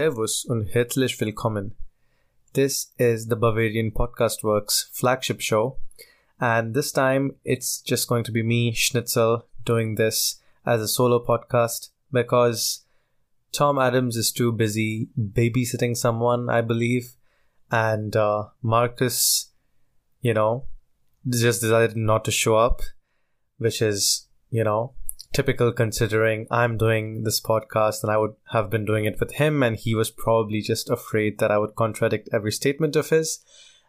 Servus und herzlich willkommen. This is the Bavarian Podcast Works flagship show, and this time it's just going to be me, Schnitzel, doing this as a solo podcast because Tom Adams is too busy babysitting someone, I believe, and uh, Marcus, you know, just decided not to show up, which is, you know, typical considering I'm doing this podcast and I would have been doing it with him, and he was probably just afraid that I would contradict every statement of his.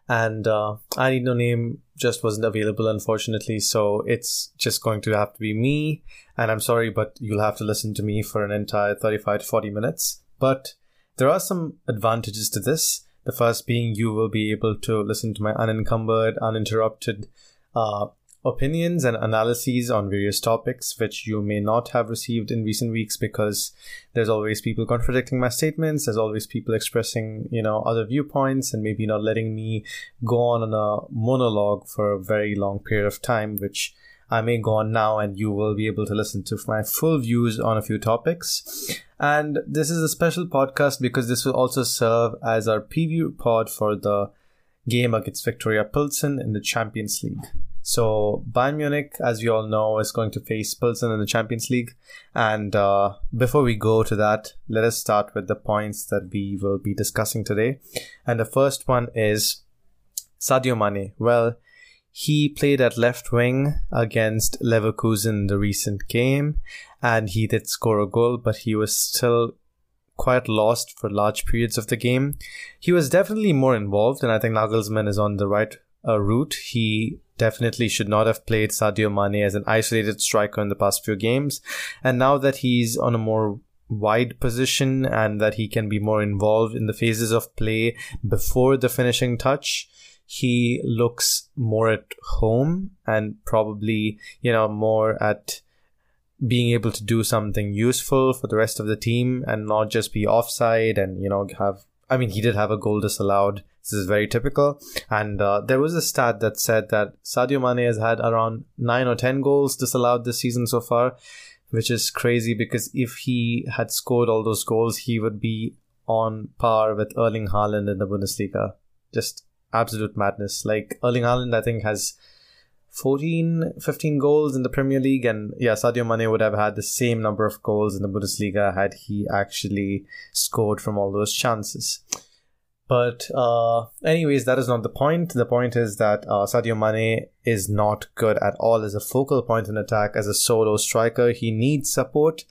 And uh, I Need No Name just wasn't available, unfortunately, so it's just going to have to be me. And I'm sorry, but you'll have to listen to me for an entire 35 to 40 minutes. But there are some advantages to this. The first being you will be able to listen to my unencumbered, uninterrupted uh, opinions and analyses on various topics which you may not have received in recent weeks because there's always people contradicting my statements there's always people expressing you know other viewpoints and maybe not letting me go on a monologue for a very long period of time which I may go on now and you will be able to listen to my full views on a few topics. And this is a special podcast because this will also serve as our preview pod for the game against Viktoria Pilsen in the Champions League. So Bayern Munich, as you all know, is going to face Pilsen in the Champions League. And uh, before we go to that, let us start with the points that we will be discussing today. And the first one is Sadio Mane. Well, he played at left wing against Leverkusen in the recent game, and he did score a goal, but he was still quite lost for large periods of the game. He was definitely more involved, and I think Nagelsmann is on the right uh, route. He definitely should not have played Sadio Mane as an isolated striker in the past few games. And now that he's on a more wide position and that he can be more involved in the phases of play before the finishing touch, he looks more at home and probably, you know, more at being able to do something useful for the rest of the team and not just be offside and, you know, have I mean, he did have a goal disallowed. This is very typical. And uh, there was a stat that said that Sadio Mane has had around nine or ten goals disallowed this season so far, which is crazy because if he had scored all those goals, he would be on par with Erling Haaland in the Bundesliga. Just absolute madness. Like Erling Haaland, I think, has 14, 15 goals in the Premier League. And yeah, Sadio Mane would have had the same number of goals in the Bundesliga had he actually scored from all those chances. But, uh, anyways, that is not the point. The point is that uh, Sadio Mane is not good at all as a focal point in attack, as a solo striker. He needs support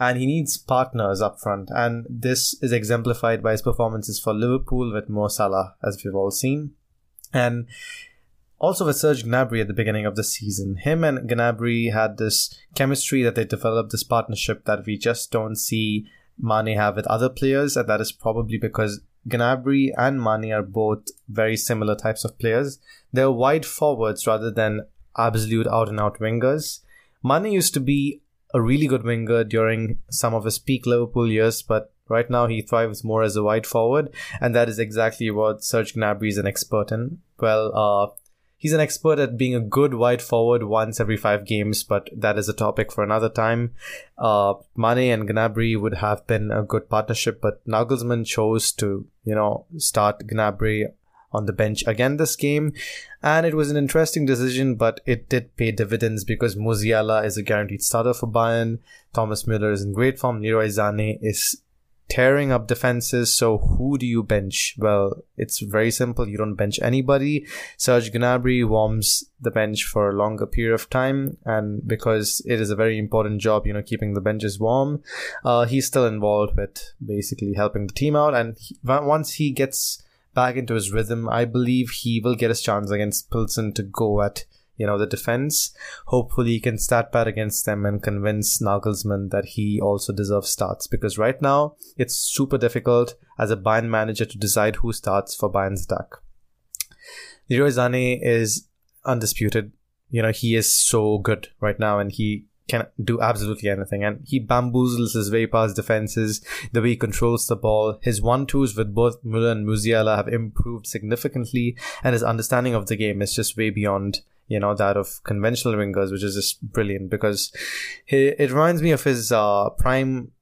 and he needs partners up front. And this is exemplified by his performances for Liverpool with Mo Salah, as we've all seen. And also with Serge Gnabry at the beginning of the season. Him and Gnabry had this chemistry that they developed, this partnership that we just don't see Mane have with other players, and that is probably because Gnabry and Mane are both very similar types of players. They're wide forwards rather than absolute out and out wingers. Mane used to be a really good winger during some of his peak Liverpool years, but right now he thrives more as a wide forward, and that is exactly what Serge Gnabry is an expert in. Well, uh, He's an expert at being a good wide forward once every five games, but that is a topic for another time. Uh, Mane and Gnabry would have been a good partnership, but Nagelsmann chose to, you know, start Gnabry on the bench again this game. And it was an interesting decision, but it did pay dividends because Musiala is a guaranteed starter for Bayern. Thomas Müller is in great form. Leroy Sané is tearing up defenses. So who do you bench? Well, it's very simple. You don't bench anybody. Serge Gnabry warms the bench for a longer period of time, and because it is a very important job, you know, keeping the benches warm, uh, he's still involved with basically helping the team out. And he, once he gets back into his rhythm, I believe he will get his chance against Pilsen to go at you know, the defense. Hopefully, he can start bad against them and convince Nagelsmann that he also deserves starts because right now it's super difficult as a Bayern manager to decide who starts for Bayern's attack. Leroy Sané is undisputed. You know, he is so good right now and he can do absolutely anything. And he bamboozles his way past defenses, the way he controls the ball. His one twos with both Müller and Musiala have improved significantly, and his understanding of the game is just way beyond you know that of conventional wingers, which is just brilliant because he, it reminds me of his uh, prime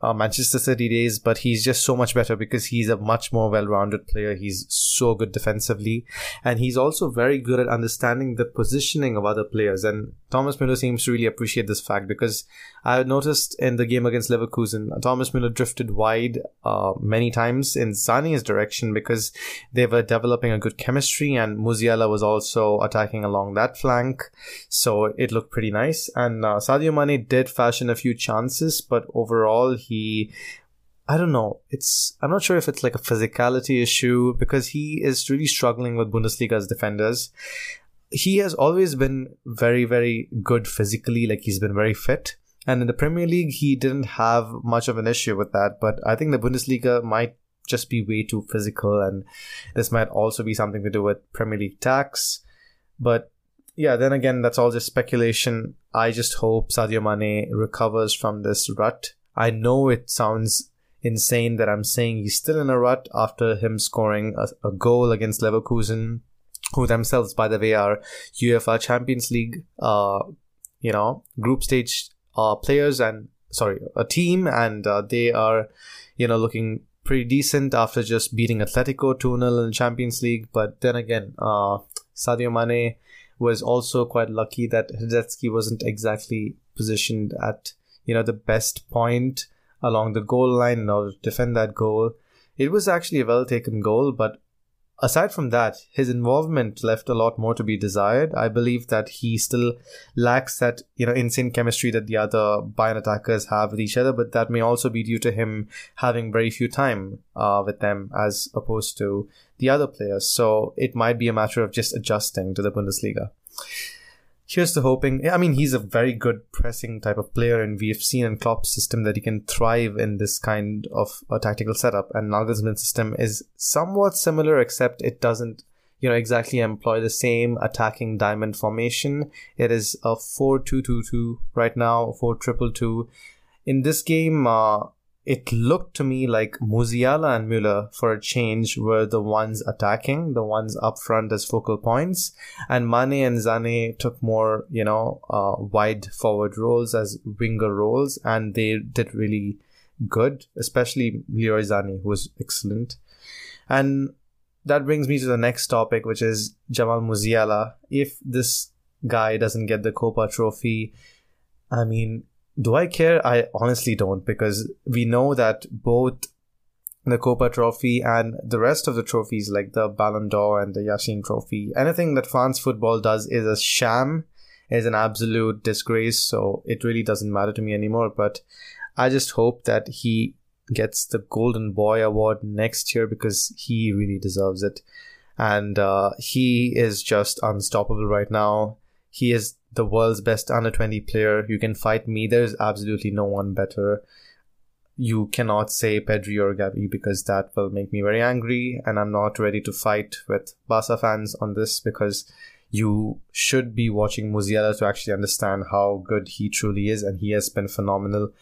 uh, Manchester City days, but he's just so much better because he's a much more well-rounded player. He's so good defensively, and he's also very good at understanding the positioning of other players. And Thomas Müller seems to really appreciate this fact because I noticed in the game against Leverkusen, Thomas Müller drifted wide uh, many times in Sané's direction because they were developing a good chemistry, and Musiala was also attacking along that flank, so it looked pretty nice. And uh, Sadio Mane did fashion a few chances, but overall he I don't know. It's I'm not sure if it's like a physicality issue because he is really struggling with Bundesliga's defenders. He has always been very very good physically, like he's been very fit. And in the Premier League, he didn't have much of an issue with that. But I think the Bundesliga might just be way too physical, and this might also be something to do with Premier League tax. But yeah, then again, that's all just speculation. I just hope Sadio Mane recovers from this rut I know it sounds insane that I'm saying he's still in a rut after him scoring a, a goal against Leverkusen, who themselves, by the way, are UEFA Champions League, uh, you know, group stage uh, players and sorry, a team, and uh, they are, you know, looking pretty decent after just beating Atletico 2 0 in Champions League. But then again, uh, Sadio Mane was also quite lucky that Hradecky wasn't exactly positioned at you know, the best point along the goal line in order to defend that goal. It was actually a well taken goal, but aside from that, his involvement left a lot more to be desired. I believe that he still lacks that, you know, insane chemistry that the other Bayern attackers have with each other, but that may also be due to him having very few time uh, with them as opposed to the other players. So it might be a matter of just adjusting to the Bundesliga here's to hoping. I mean, he's a very good pressing type of player, and we have seen in Klopp's system that he can thrive in this kind of a tactical setup. And Nagelsmann's system is somewhat similar, except it doesn't, you know, exactly employ the same attacking diamond formation. It is a four-two-two-two right now, four-triple-two. In this game, uh, it looked to me like Musiala and Müller, for a change, were the ones attacking, the ones up front as focal points, and Mane and Sané took more, you know, uh, wide forward roles as winger roles, and they did really good, especially Leroy Sané, who was excellent. And that brings me to the next topic, which is Jamal Musiala. If this guy doesn't get the Kopa trophy, I mean, do I care? I honestly don't because we know that both the Kopa Trophy and the rest of the trophies like the Ballon d'Or and the Yashin Trophy, anything that France football does is a sham, is an absolute disgrace. So it really doesn't matter to me anymore. But I just hope that he gets the Golden Boy Award next year because he really deserves it. And uh, he is just unstoppable right now. He is the world's best under 20 player. You can fight me. There's absolutely no one better. You cannot say Pedri or Gavi because that will make me very angry, and I'm not ready to fight with Barca fans on this because you should be watching Musiala to actually understand how good he truly is, and he has been phenomenal.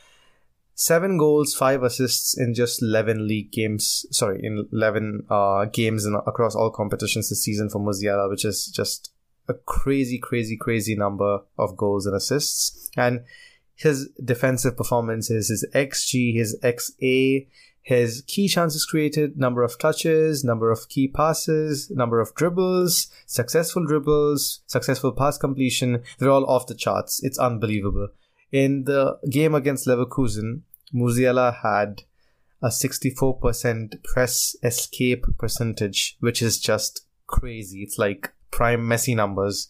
Seven goals, five assists in just 11 league games. Sorry, in 11 uh, games in, across all competitions this season for Musiala, which is just a crazy, crazy, crazy number of goals and assists. And his defensive performances, his XG, his XA, his key chances created, number of touches, number of key passes, number of dribbles, successful dribbles, successful pass completion, they're all off the charts. It's unbelievable. In the game against Leverkusen, Musiala had a 64% press escape percentage, which is just crazy. It's like prime Messi numbers,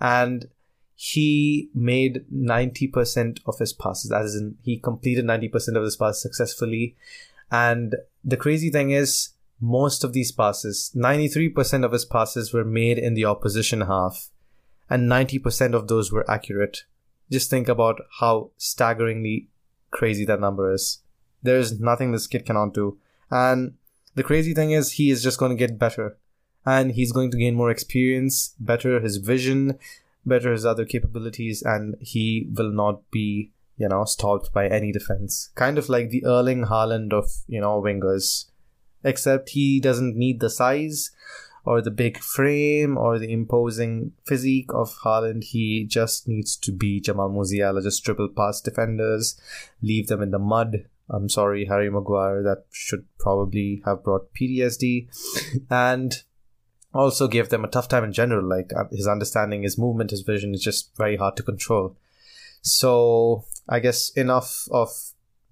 and he made 90% of his passes, as in he completed 90% of his passes successfully. And the crazy thing is, most of these passes, 93% of his passes were made in the opposition half, and 90% of those were accurate. Just think about how staggeringly crazy that number is. There's nothing this kid cannot do. And the crazy thing is, he is just going to get better and he's going to gain more experience, better his vision, better his other capabilities, and he will not be, you know, stopped by any defense. Kind of like the Erling Haaland of, you know, wingers. Except he doesn't need the size or the big frame or the imposing physique of Haaland. He just needs to be Jamal Musiala, just triple past defenders, leave them in the mud I'm sorry, Harry Maguire, that should probably have brought PTSD. And also gave them a tough time in general. Like uh, his understanding, his movement, his vision is just very hard to control. So I guess enough of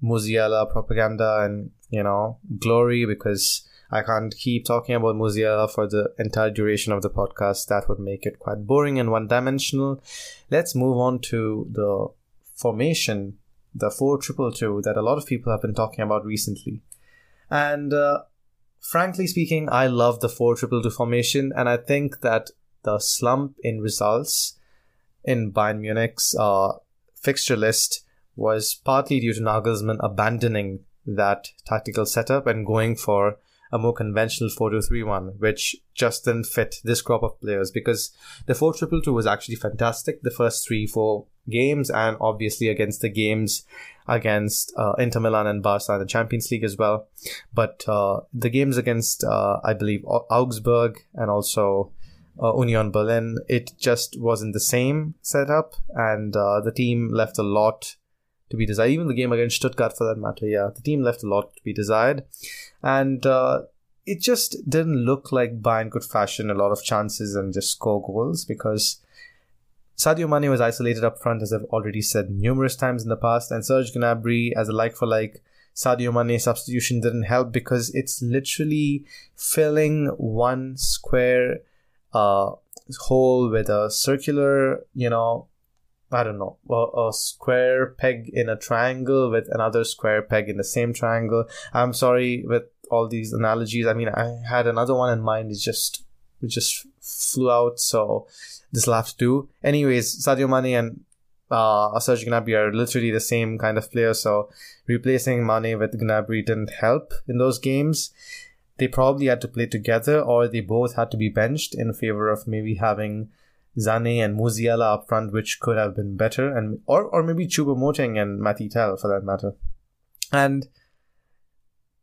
Musiala propaganda and you know glory because I can't keep talking about Musiala for the entire duration of the podcast. That would make it quite boring and one dimensional. Let's move on to the formation, the four triple two that a lot of people have been talking about recently. And uh, frankly speaking, I love the 4 triple 2 formation, and I think that the slump in results in Bayern Munich's uh, fixture list was partly due to Nagelsmann abandoning that tactical setup and going for a more conventional 4-2-3-1, which just didn't fit this crop of players because the 4-2-2 was actually fantastic the first three, four games and obviously against the games against uh, Inter Milan and Barca in the Champions League as well. But uh, the games against, uh, I believe, Augsburg and also uh, Union Berlin, it just wasn't the same setup, and uh, the team left a lot to be desired. Even the game against Stuttgart, for that matter, yeah, the team left a lot to be desired, and uh, it just didn't look like Bayern could fashion a lot of chances and just score goals because Sadio Mane was isolated up front, as I've already said numerous times in the past, and Serge Gnabry as a like for like Sadio Mane substitution didn't help because it's literally filling one square uh, hole with a circular, you know, I don't know, a, a, square peg in a triangle with another square peg in the same triangle. I'm sorry with all these analogies. I mean, I had another one in mind. It just it just flew out. So this will have to do. Anyways, Sadio Mane and uh, Serge Gnabry are literally the same kind of player. So replacing Mane with Gnabry didn't help in those games. They probably had to play together, or they both had to be benched in favor of maybe having Sané and Musiala up front, which could have been better, and or or maybe Choupo-Moting and Mathys Tel for that matter. And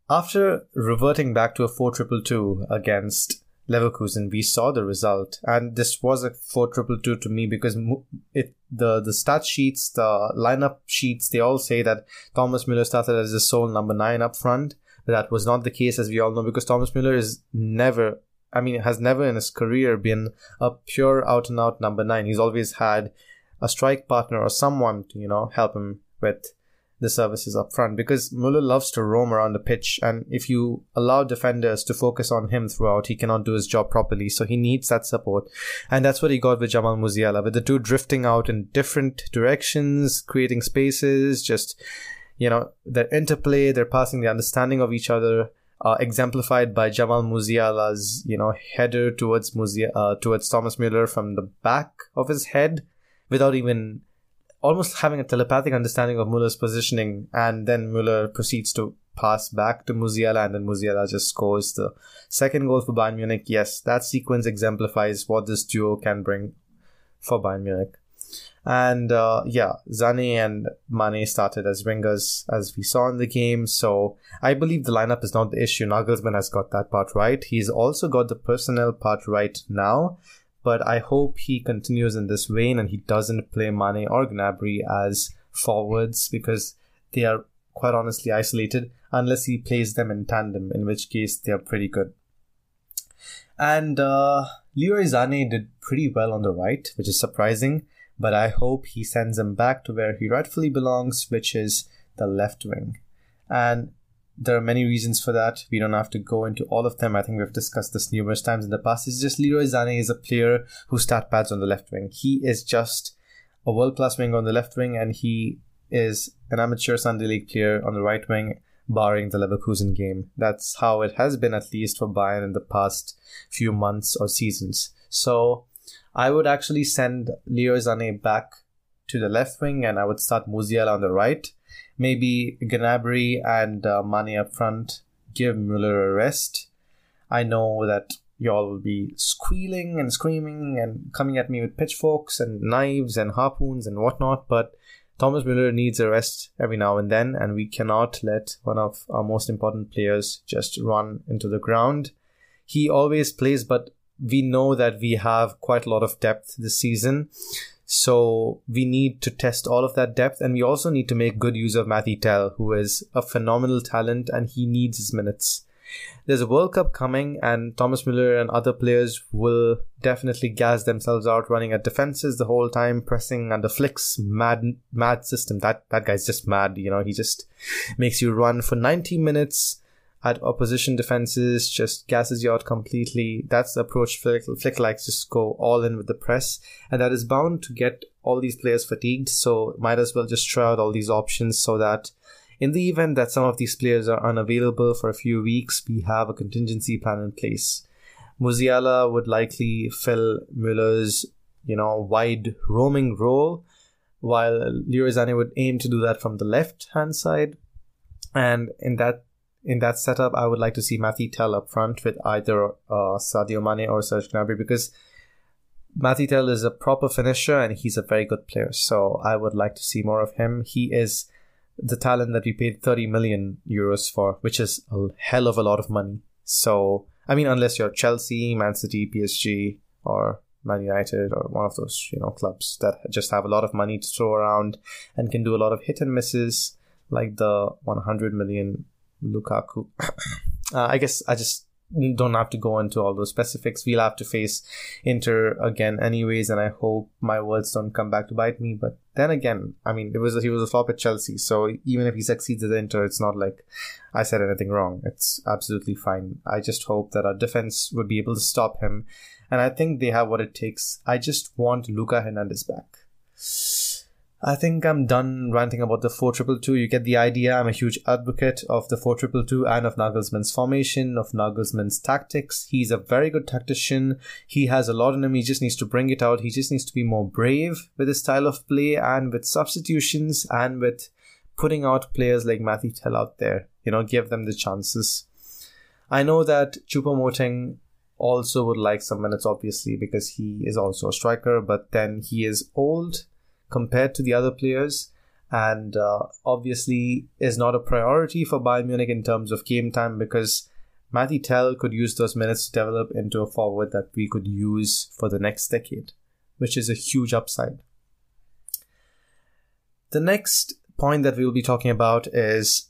after reverting back to a 4-2-2 against Leverkusen, we saw the result, and this was a four triple two to me because it the the stat sheets, the lineup sheets, they all say that Thomas Müller started as the sole number nine up front. But that was not the case, as we all know, because Thomas Müller is never, I mean, has never in his career been a pure out and out number nine. He's always had a strike partner or someone to you know help him with the services up front because Muller loves to roam around the pitch, and if you allow defenders to focus on him throughout, he cannot do his job properly. So he needs that support, and that's what he got with Jamal Musiala, with the two drifting out in different directions, creating spaces, just you know their interplay, their passing, the understanding of each other. Uh, exemplified by Jamal Musiala's, you know, header towards uh, towards Thomas Müller from the back of his head, without even almost having a telepathic understanding of Muller's positioning, and then Muller proceeds to pass back to Musiala, and then Musiala just scores the second goal for Bayern Munich. Yes, that sequence exemplifies what this duo can bring for Bayern Munich. And uh, yeah, Sané and Mane started as wingers, as we saw in the game. So I believe the lineup is not the issue. Nagelsmann has got that part right. He's also got the personnel part right now but I hope he continues in this vein and he doesn't play Mane or Gnabry as forwards because they are quite honestly isolated unless he plays them in tandem, in which case they are pretty good. And uh, Leroy Sané did pretty well on the right, which is surprising, but I hope he sends him back to where he rightfully belongs, which is the left wing. And there are many reasons for that. We don't have to go into all of them. I think we've discussed this numerous times in the past. It's just Leroy Sané is a player who start pads on the left wing. He is just a world class winger on the left wing, and he is an amateur Sunday League player on the right wing, barring the Leverkusen game. That's how it has been, at least for Bayern in the past few months or seasons. So I would actually send Leroy Sané back to the left wing, and I would start Musiala on the right maybe Gnabry and uh, Mane up front give Muller a rest. I know that y'all will be squealing and screaming and coming at me with pitchforks and knives and harpoons and whatnot, but Thomas Müller needs a rest every now and then, and we cannot let one of our most important players just run into the ground. He always plays, but we know that we have quite a lot of depth this season. So we need to test all of that depth, and we also need to make good use of Mathys Tel, who is a phenomenal talent, and he needs his minutes. There's a World Cup coming, and Thomas Müller and other players will definitely gas themselves out running at defenses the whole time, pressing under Flick's, mad, mad system. That that guy's just mad. You know, he just makes you run for 90 minutes at opposition defenses, just gasses you out completely. That's the approach Flick, Flick likes, just go all in with the press, and that is bound to get all these players fatigued. So might as well just try out all these options so that in the event that some of these players are unavailable for a few weeks, we have a contingency plan in place. Musiala would likely fill Müller's, you know, wide roaming role, while Leroy would aim to do that from the left hand side. And in that in that setup, I would like to see Mathys Tel up front with either uh, Sadio Mane or Serge Gnabry because Mathys Tel is a proper finisher and he's a very good player. So I would like to see more of him. He is the talent that we paid 30 million euros for, which is a hell of a lot of money. So, I mean, unless you're Chelsea, Man City, PSG, or Man United, or one of those, you know, clubs that just have a lot of money to throw around and can do a lot of hit and misses, like the 100 million Lukaku. uh, I guess I just don't have to go into all those specifics. We'll have to face Inter again, anyways, and I hope my words don't come back to bite me. But then again, I mean, it was a, he was a flop at Chelsea, so even if he succeeds at Inter, it's not like I said anything wrong. It's absolutely fine. I just hope that our defense would be able to stop him, and I think they have what it takes. I just want Luca Hernandez back. I think I'm done ranting about the 4222. You get the idea. I'm a huge advocate of the 4222 and of Nagelsmann's formation, of Nagelsmann's tactics. He's a very good tactician. He has a lot in him. He just needs to bring it out. He just needs to be more brave with his style of play and with substitutions and with putting out players like Mathys Tel out there. You know, give them the chances. I know that Choupo-Moting also would like some minutes, obviously, because he is also a striker, but then he is old compared to the other players and uh, obviously is not a priority for Bayern Munich in terms of game time because Mathys Tel could use those minutes to develop into a forward that we could use for the next decade, which is a huge upside. The next point that we will be talking about is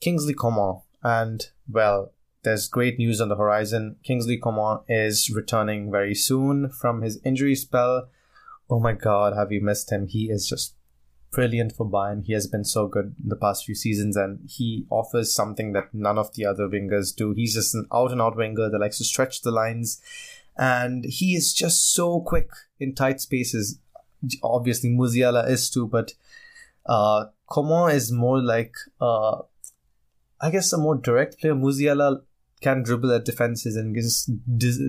Kingsley Coman. And, well, there's great news on the horizon. Kingsley Coman is returning very soon from his injury spell oh my god, have you missed him? He is just brilliant for Bayern. He has been so good in the past few seasons and he offers something that none of the other wingers do. He's just an out and out winger that likes to stretch the lines and he is just so quick in tight spaces. Obviously, Musiala is too, but uh, Coman is more like, uh, I guess, a more direct player. Musiala can dribble at defenses and just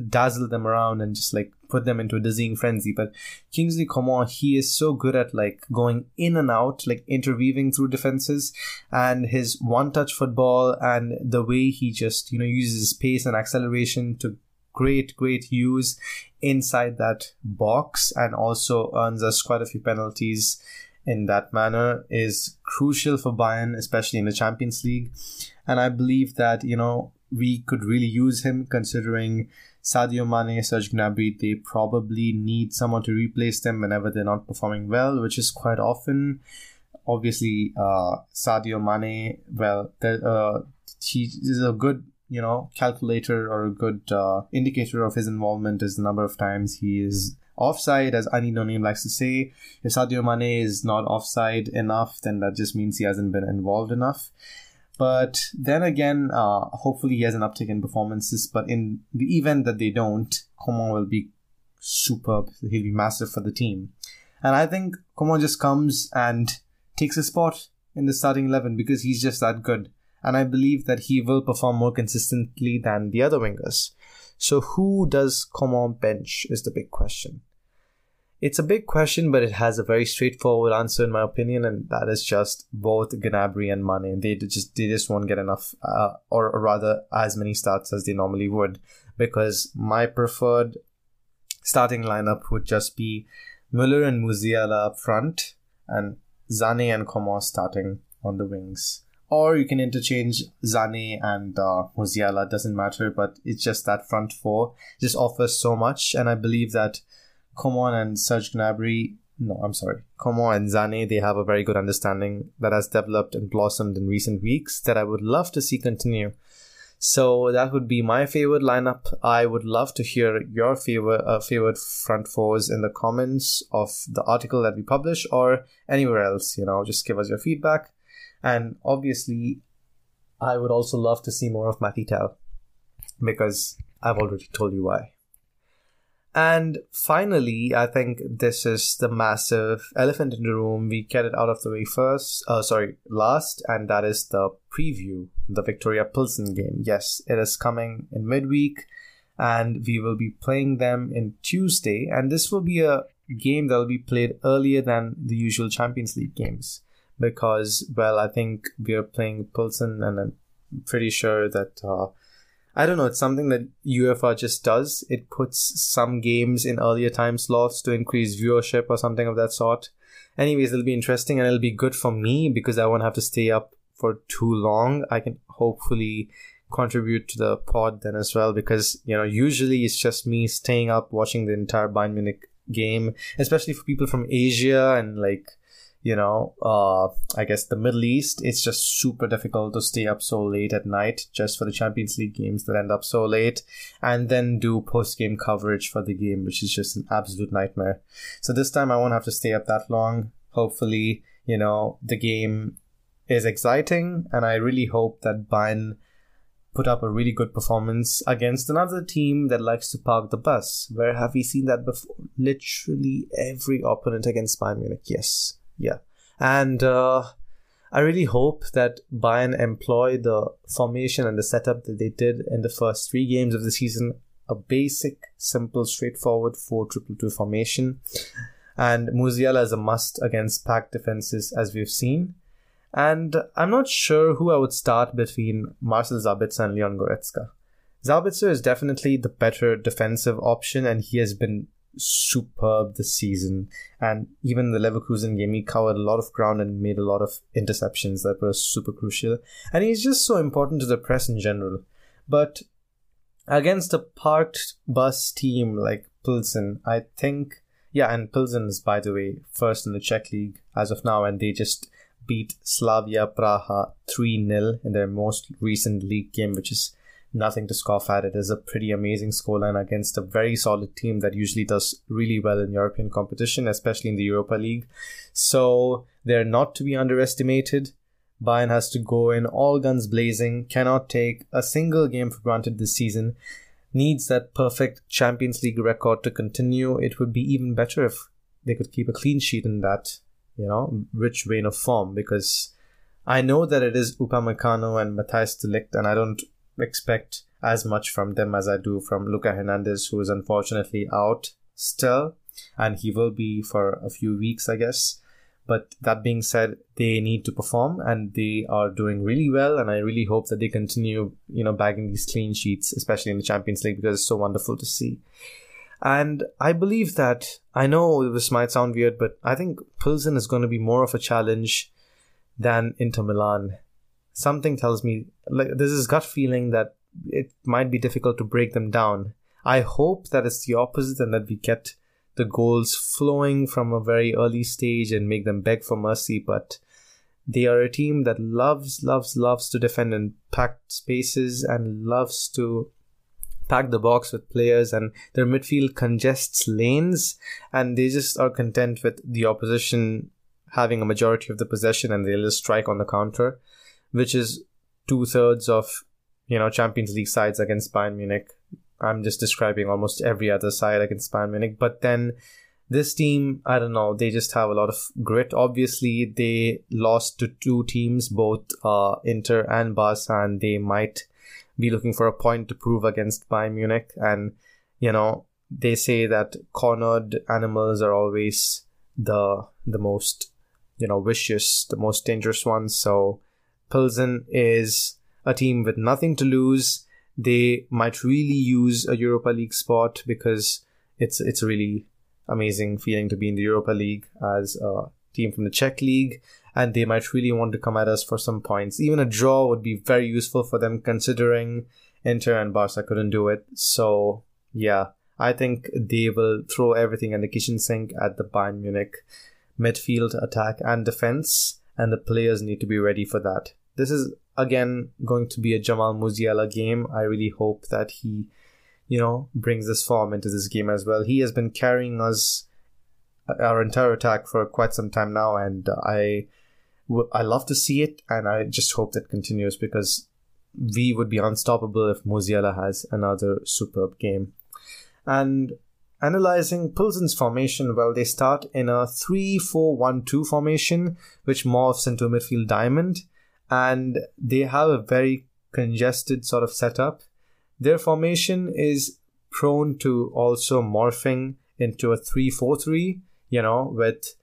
dazzle them around and just like put them into a dizzying frenzy. But Kingsley Coman, he is so good at like going in and out, like interweaving through defenses, and his one-touch football and the way he just you know uses his pace and acceleration to great great use inside that box and also earns us quite a few penalties in that manner is crucial for Bayern, especially in the Champions League. And I believe that, you know, we could really use him considering Sadio Mane, Serge Gnabry, they probably need someone to replace them whenever they're not performing well, which is quite often. Obviously, uh, Sadio Mane, well, uh, he is a good, you know, calculator or a good uh, indicator of his involvement is the number of times he is offside, as Nonim likes to say. If Sadio Mane is not offside enough, then that just means he hasn't been involved enough. But then again, uh, hopefully he has an uptick in performances. But in the event that they don't, Coman will be superb. He'll be massive for the team. And I think Coman just comes and takes a spot in the starting 11 because he's just that good. And I believe that he will perform more consistently than the other wingers. So who does Coman bench is the big question. It's a big question, but it has a very straightforward answer in my opinion, and that is just both Gnabry and Mane. They just they just won't get enough, uh, or, rather, as many starts as they normally would, because my preferred starting lineup would just be Müller and Musiala up front, and Sané and Coman starting on the wings. Or you can interchange Sané and uh, Musiala, doesn't matter, but it's just that front four just offers so much, and I believe that Coman and Serge Gnabry no, I'm sorry, Coman and Sané, they have a very good understanding that has developed and blossomed in recent weeks that I would love to see continue. So that would be my favorite lineup. I would love to hear your favorite uh, favorite front fours in the comments of the article that we publish or anywhere else. You know, just give us your feedback. And obviously, I would also love to see more of Mathys Tel because I've already told you why. And finally, I think this is the massive elephant in the room. We get it out of the way first, uh, sorry, last, and that is the preview, the Viktoria Pilsen game. Yes, it is coming in midweek, and we will be playing them in Tuesday. And this will be a game that will be played earlier than the usual Champions League games because, well, I think we are playing Pilsen, and I'm pretty sure that. Uh, I don't know, it's something that UEFA just does. It puts some games in earlier time slots to increase viewership or something of that sort. Anyways, it'll be interesting and it'll be good for me because I won't have to stay up for too long. I can hopefully contribute to the pod then as well because, you know, usually it's just me staying up watching the entire Bayern Munich game, especially for people from Asia and like you know, uh, I guess the Middle East, it's just super difficult to stay up so late at night just for the Champions League games that end up so late and then do post game coverage for the game, which is just an absolute nightmare. So this time I won't have to stay up that long. Hopefully, you know, the game is exciting and I really hope that Bayern put up a really good performance against another team that likes to park the bus. Where have we seen that before? Literally every opponent against Bayern Munich. Yes yeah and uh, I really hope that Bayern employ the formation and the setup that they did in the first three games of the season a basic, simple, straightforward 4 2 2 formation. And Musiala is a must against packed defenses, as we've seen. And I'm not sure who I would start between Marcel Sabitzer and Leon Goretzka. Sabitzer is definitely the better defensive option, and he has been superb this season. And even the Leverkusen game, he covered a lot of ground and made a lot of interceptions that were super crucial. And he's just so important to the press in general. But against a parked bus team like Pilsen, I think, yeah, and Pilsen is, by the way, first in the Czech league as of now, and they just beat Slavia Praha 3 0 in their most recent league game, which is nothing to scoff at. It is a pretty amazing scoreline against a very solid team that usually does really well in European competition, especially in the Europa League. So they're not to be underestimated. Bayern has to go in all guns blazing, cannot take a single game for granted this season, needs that perfect Champions League record to continue. It would be even better if they could keep a clean sheet in that, you know, rich vein of form because I know that it is Upamecano and Matthijs de Ligt, and I don't expect as much from them as I do from Luca Hernandez, who is unfortunately out still, and he will be for a few weeks, I guess. But that being said, they need to perform and they are doing really well. And I really hope that they continue, you know, bagging these clean sheets, especially in the Champions League, because it's so wonderful to see. And I believe that, I know this might sound weird, but I think Pilsen is going to be more of a challenge than Inter Milan something tells me like there's this gut feeling that it might be difficult to break them down. I hope that it's the opposite and that we get the goals flowing from a very early stage and make them beg for mercy, but they are a team that loves, loves, loves to defend in packed spaces and loves to pack the box with players and their midfield congests lanes and they just are content with the opposition having a majority of the possession and they'll just strike on the counter which is two thirds of you know Champions League sides against Bayern Munich. I'm just describing almost every other side against Bayern Munich, but then this team, I don't know, they just have a lot of grit. Obviously, they lost to two teams, both uh, Inter and Barca, and they might be looking for a point to prove against Bayern Munich. And you know, they say that cornered animals are always the the most you know vicious, the most dangerous ones. So Pilsen is a team with nothing to lose. They might really use a Europa League spot because it's it's a really amazing feeling to be in the Europa League as a team from the Czech league, and they might really want to come at us for some points. Even a draw would be very useful for them, considering Inter and Barca couldn't do it. So yeah, I think they will throw everything in the kitchen sink at the Bayern Munich midfield attack and defense, and the players need to be ready for that. This is again going to be a Jamal Musiala game. I really hope that he, you know, brings this form into this game as well. He has been carrying us uh, our entire attack for quite some time now, and I I love to see it, and I just hope that continues because we would be unstoppable if Musiala has another superb game. And analyzing Pilsen's formation, well, they start in a 3 4 1 2 formation, which morphs into a midfield diamond, and they have a very congested sort of setup. Their formation is prone to also morphing into a 3 4 3, you know, with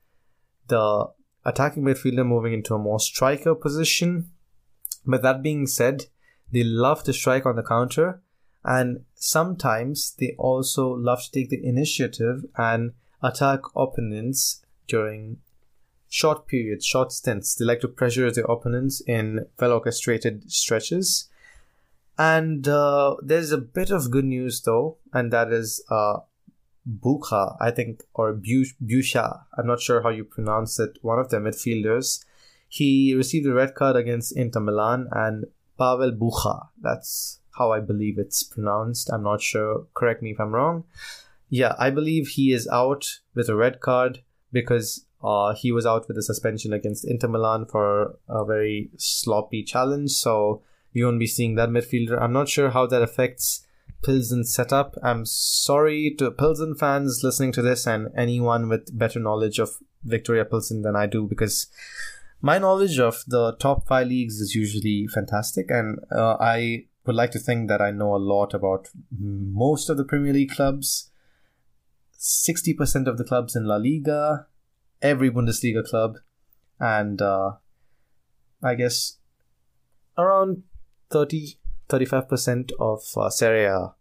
the attacking midfielder moving into a more striker position. But that being said, they love to strike on the counter and sometimes they also love to take the initiative and attack opponents during short periods, short stints. They like to pressure their opponents in well orchestrated stretches. And uh, there's a bit of good news though, and that is uh, Bucha, I think, or Busha, I'm not sure how you pronounce it, one of the midfielders. He received a red card against Inter Milan, and Pavel Bucha, that's how I believe it's pronounced. I'm not sure. Correct me if I'm wrong. Yeah, I believe he is out with a red card because uh, he was out with a suspension against Inter Milan for a very sloppy challenge. So we won't be seeing that midfielder. I'm not sure how that affects Pilsen setup. I'm sorry to Pilsen fans listening to this and anyone with better knowledge of Viktoria Pilsen than I do because my knowledge of the top five leagues is usually fantastic and uh, I would like to think that I know a lot about most of the Premier League clubs, 60% of the clubs in La Liga, every Bundesliga club, and uh, I guess around 30 35% of uh, Serie A.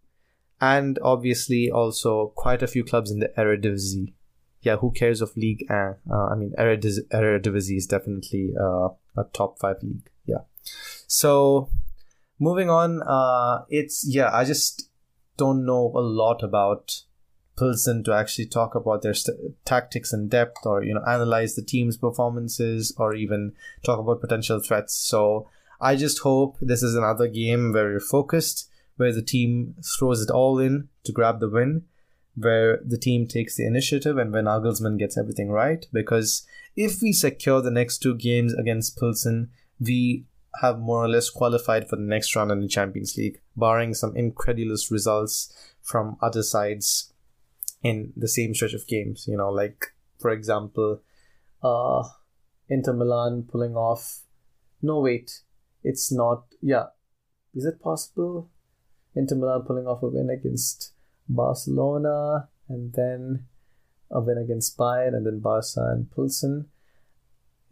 And obviously, also quite a few clubs in the Eredivisie. Yeah, who cares of League Uh, I mean, Eredivisie is definitely uh, a top five league. Yeah. So, moving on, uh, it's, yeah, I just don't know a lot about Pilsen to actually talk about their st- tactics in depth or, you know, analyze the team's performances or even talk about potential threats. So, I just hope this is another game where you're focused, where the team throws it all in to grab the win, where the team takes the initiative and when Nagelsmann gets everything right. Because if we secure the next two games against Pilsen, we have more or less qualified for the next round in the Champions League, barring some incredulous results from other sides in the same stretch of games. You know, like for example, uh, Inter Milan pulling off. No, wait it's not. Yeah, is it possible? Inter Milan pulling off a win against Barcelona and then a win against Bayern and then Barca and Pilsen.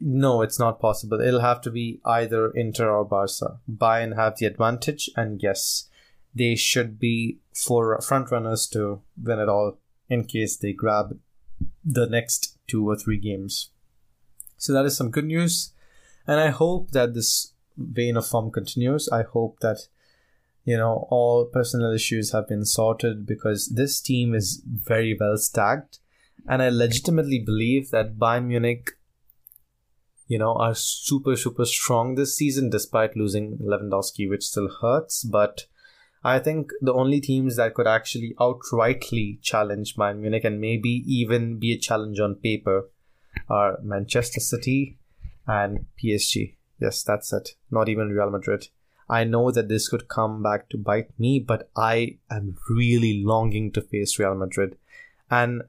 No, it's not possible. It'll have to be either Inter or Barca. Bayern have the advantage, and yes, they should be for front runners to win it all in case they grab the next two or three games. So that is some good news, and I hope that this vein of form continues. I hope that you know all personal issues have been sorted because this team is very well stacked, and I legitimately believe that Bayern Munich, you know, are super super strong this season despite losing Lewandowski, which still hurts, but. I think the only teams that could actually outrightly challenge Bayern Munich and maybe even be a challenge on paper are Manchester City and PSG. Yes, that's it. Not even Real Madrid. I know that this could come back to bite me, but I am really longing to face Real Madrid. And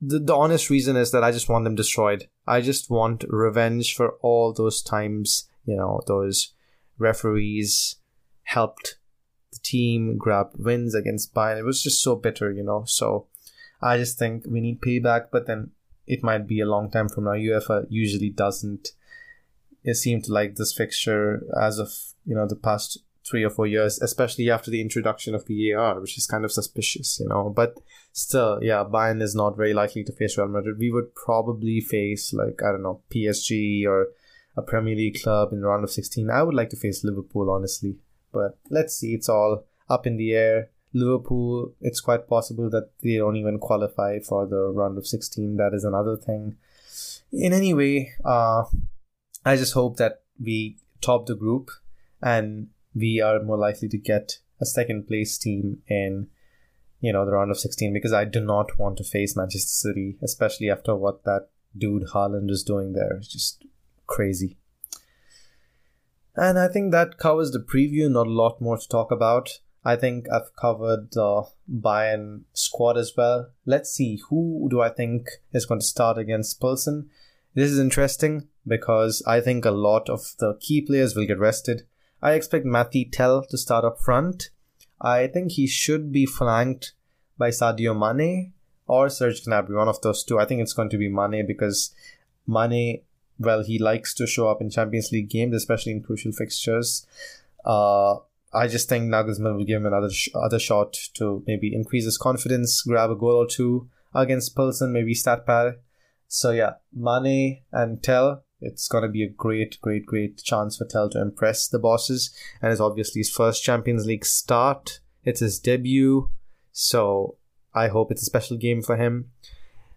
the, the honest reason is that I just want them destroyed. I just want revenge for all those times, you know, those referees helped the team grab wins against Bayern. It was just so bitter, you know. So I just think we need payback, but then it might be a long time from now. UEFA usually doesn't it seemed like this fixture as of you know the past three or four years, especially after the introduction of VAR, which is kind of suspicious, you know. But still, yeah, Bayern is not very likely to face Real Madrid. We would probably face like I don't know PSG or a Premier League club in the round of sixteen. I would like to face Liverpool, honestly, but let's see. It's all up in the air. Liverpool, it's quite possible that they don't even qualify for the round of 16. That is another thing. In any way, uh, I just hope that we top the group and we are more likely to get a second place team in you know the round of 16 because I do not want to face Manchester City, especially after what that dude Haaland is doing there. It's just crazy. And I think that covers the preview. Not a lot more to talk about. I think I've covered the Bayern squad as well. Let's see who do I think is going to start against Pilsen. This is interesting because I think a lot of the key players will get rested. I expect Mathys Tel to start up front. I think he should be flanked by Sadio Mané or Serge Gnabry, one of those two. I think it's going to be Mané because Mané, well, he likes to show up in Champions League games, especially in crucial fixtures. Uh, I just think Nagelsmann will give him another sh- other shot to maybe increase his confidence, grab a goal or two against Pilsen, maybe stat pad. So yeah, Mané and Tel, it's gonna be a great, great, great chance for Tel to impress the bosses, and it's obviously his first Champions League start. It's his debut, so I hope it's a special game for him.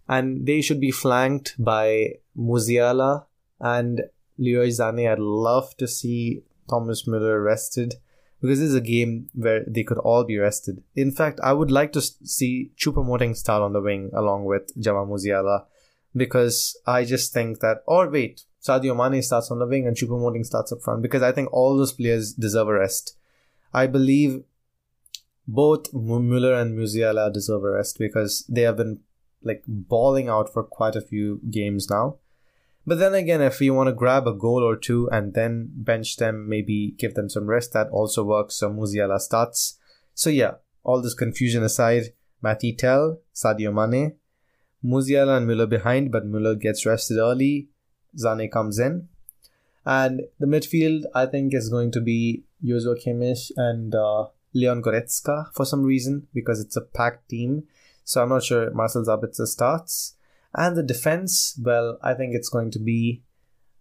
And they should be flanked by Musiala and Leroy Sané. I'd love to see Thomas Müller rested because this is a game where they could all be rested. In fact, I would like to see Choupo-Moting start on the wing along with Jamal Musiala because I just think that, or wait, Sadio Mané starts on the wing and Choupo-Moting starts up front because I think all those players deserve a rest. I believe both Müller and Musiala deserve a rest because they have been like balling out for quite a few games now. But then again, if you want to grab a goal or two and then bench them, maybe give them some rest, that also works. So Musiala starts. So yeah, all this confusion aside, Mathys Tel, Sadio Mané, Musiala and Müller behind, but Müller gets rested early. Sané comes in. And the midfield, I think, is going to be Joshua Kimmich and uh, Leon Goretzka for some reason, because it's a packed team. So I'm not sure Marcel Sabitzer starts. And the defense, well, I think it's going to be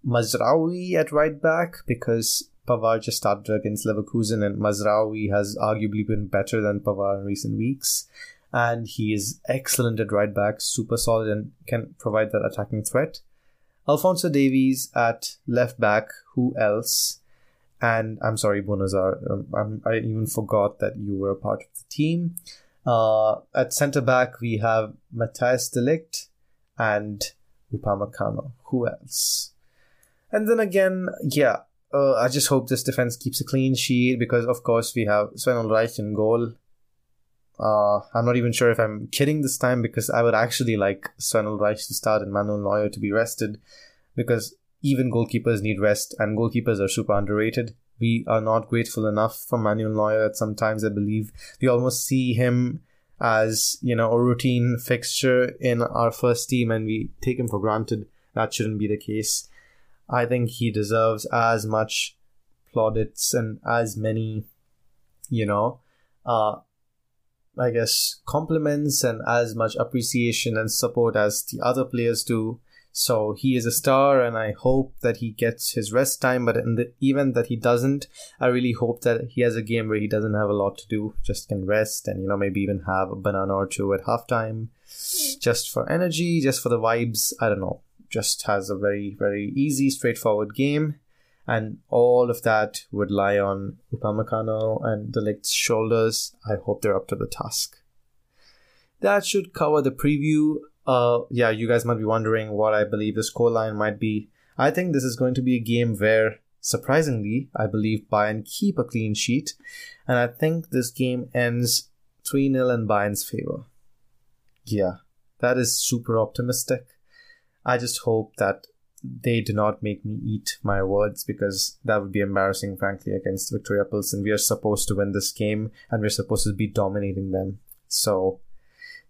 Mazraoui at right back because Pavard just started against Leverkusen and Mazraoui has arguably been better than Pavard in recent weeks. And he is excellent at right back, super solid, and can provide that attacking threat. Alphonso Davies at left back, who else? And I'm sorry, Bouna Sarr, um, i even forgot that you were a part of the team. Uh, at centre back, we have Matthias de Ligt and Upamecano. Who else? And then again, yeah, uh, I just hope this defense keeps a clean sheet because, of course, we have Sven Ulreich in goal. Uh, I'm not even sure if I'm kidding this time because I would actually like Sven Ulreich to start and Manuel Neuer to be rested because even goalkeepers need rest and goalkeepers are super underrated. We are not grateful enough for Manuel Neuer at sometimes, I believe. We almost see him as you know a routine fixture in our first team and we take him for granted. That shouldn't be the case. I think he deserves as much plaudits and as many you know uh i guess compliments and as much appreciation and support as the other players do so he is a star, and I hope that he gets his rest time. But in the event that he doesn't, I really hope that he has a game where he doesn't have a lot to do, just can rest, and you know maybe even have a banana or two at halftime, just for energy, just for the vibes. I don't know. Just has a very very easy, straightforward game, and all of that would lie on Upamecano and de Ligt's shoulders. I hope they're up to the task. That should cover the preview uh, yeah, you guys might be wondering what I believe the scoreline might be. I think this is going to be a game where, surprisingly, I believe Bayern keep a clean sheet, and I think this game ends 3 0 in Bayern's favor. Yeah, that is super optimistic. I just hope that they do not make me eat my words because that would be embarrassing, frankly, against Viktoria Pilsen. We are supposed to win this game and we're supposed to be dominating them. So,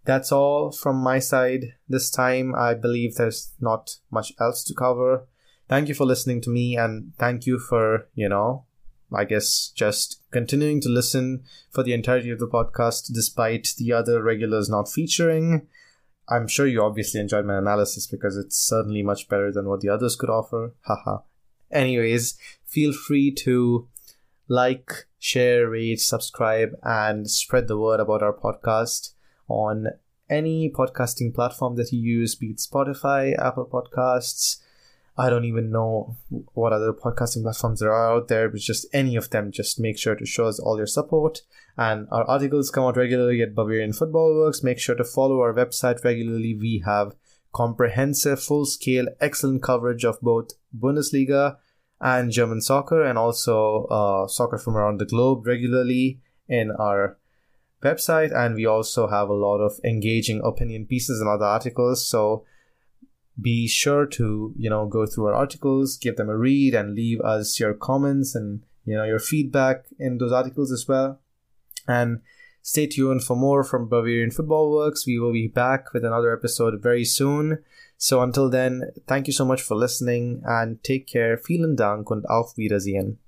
that's all from my side this time. I believe there's not much else to cover. Thank you for listening to me and thank you for, you know, I guess just continuing to listen for the entirety of the podcast despite the other regulars not featuring. I'm sure you obviously enjoyed my analysis because it's certainly much better than what the others could offer. Haha. Anyways, feel free to like, share, rate, subscribe, and spread the word about our podcast on any podcasting platform that you use, be it Spotify, Apple Podcasts. I don't even know what other podcasting platforms there are out there, but just any of them, just make sure to show us all your support. And our articles come out regularly at Bavarian Football Works. Make sure to follow our website regularly. We have comprehensive, full scale, excellent coverage of both Bundesliga and German soccer, and also uh, soccer from around the globe regularly in our website. And we also have a lot of engaging opinion pieces and other articles. So be sure to you know go through our articles, give them a read, and leave us your comments and you know your feedback in those articles as well. And stay tuned for more from Bavarian Football Works. We will be back with another episode very soon. So until then, thank you so much for listening and take care. Vielen Dank und auf Wiedersehen.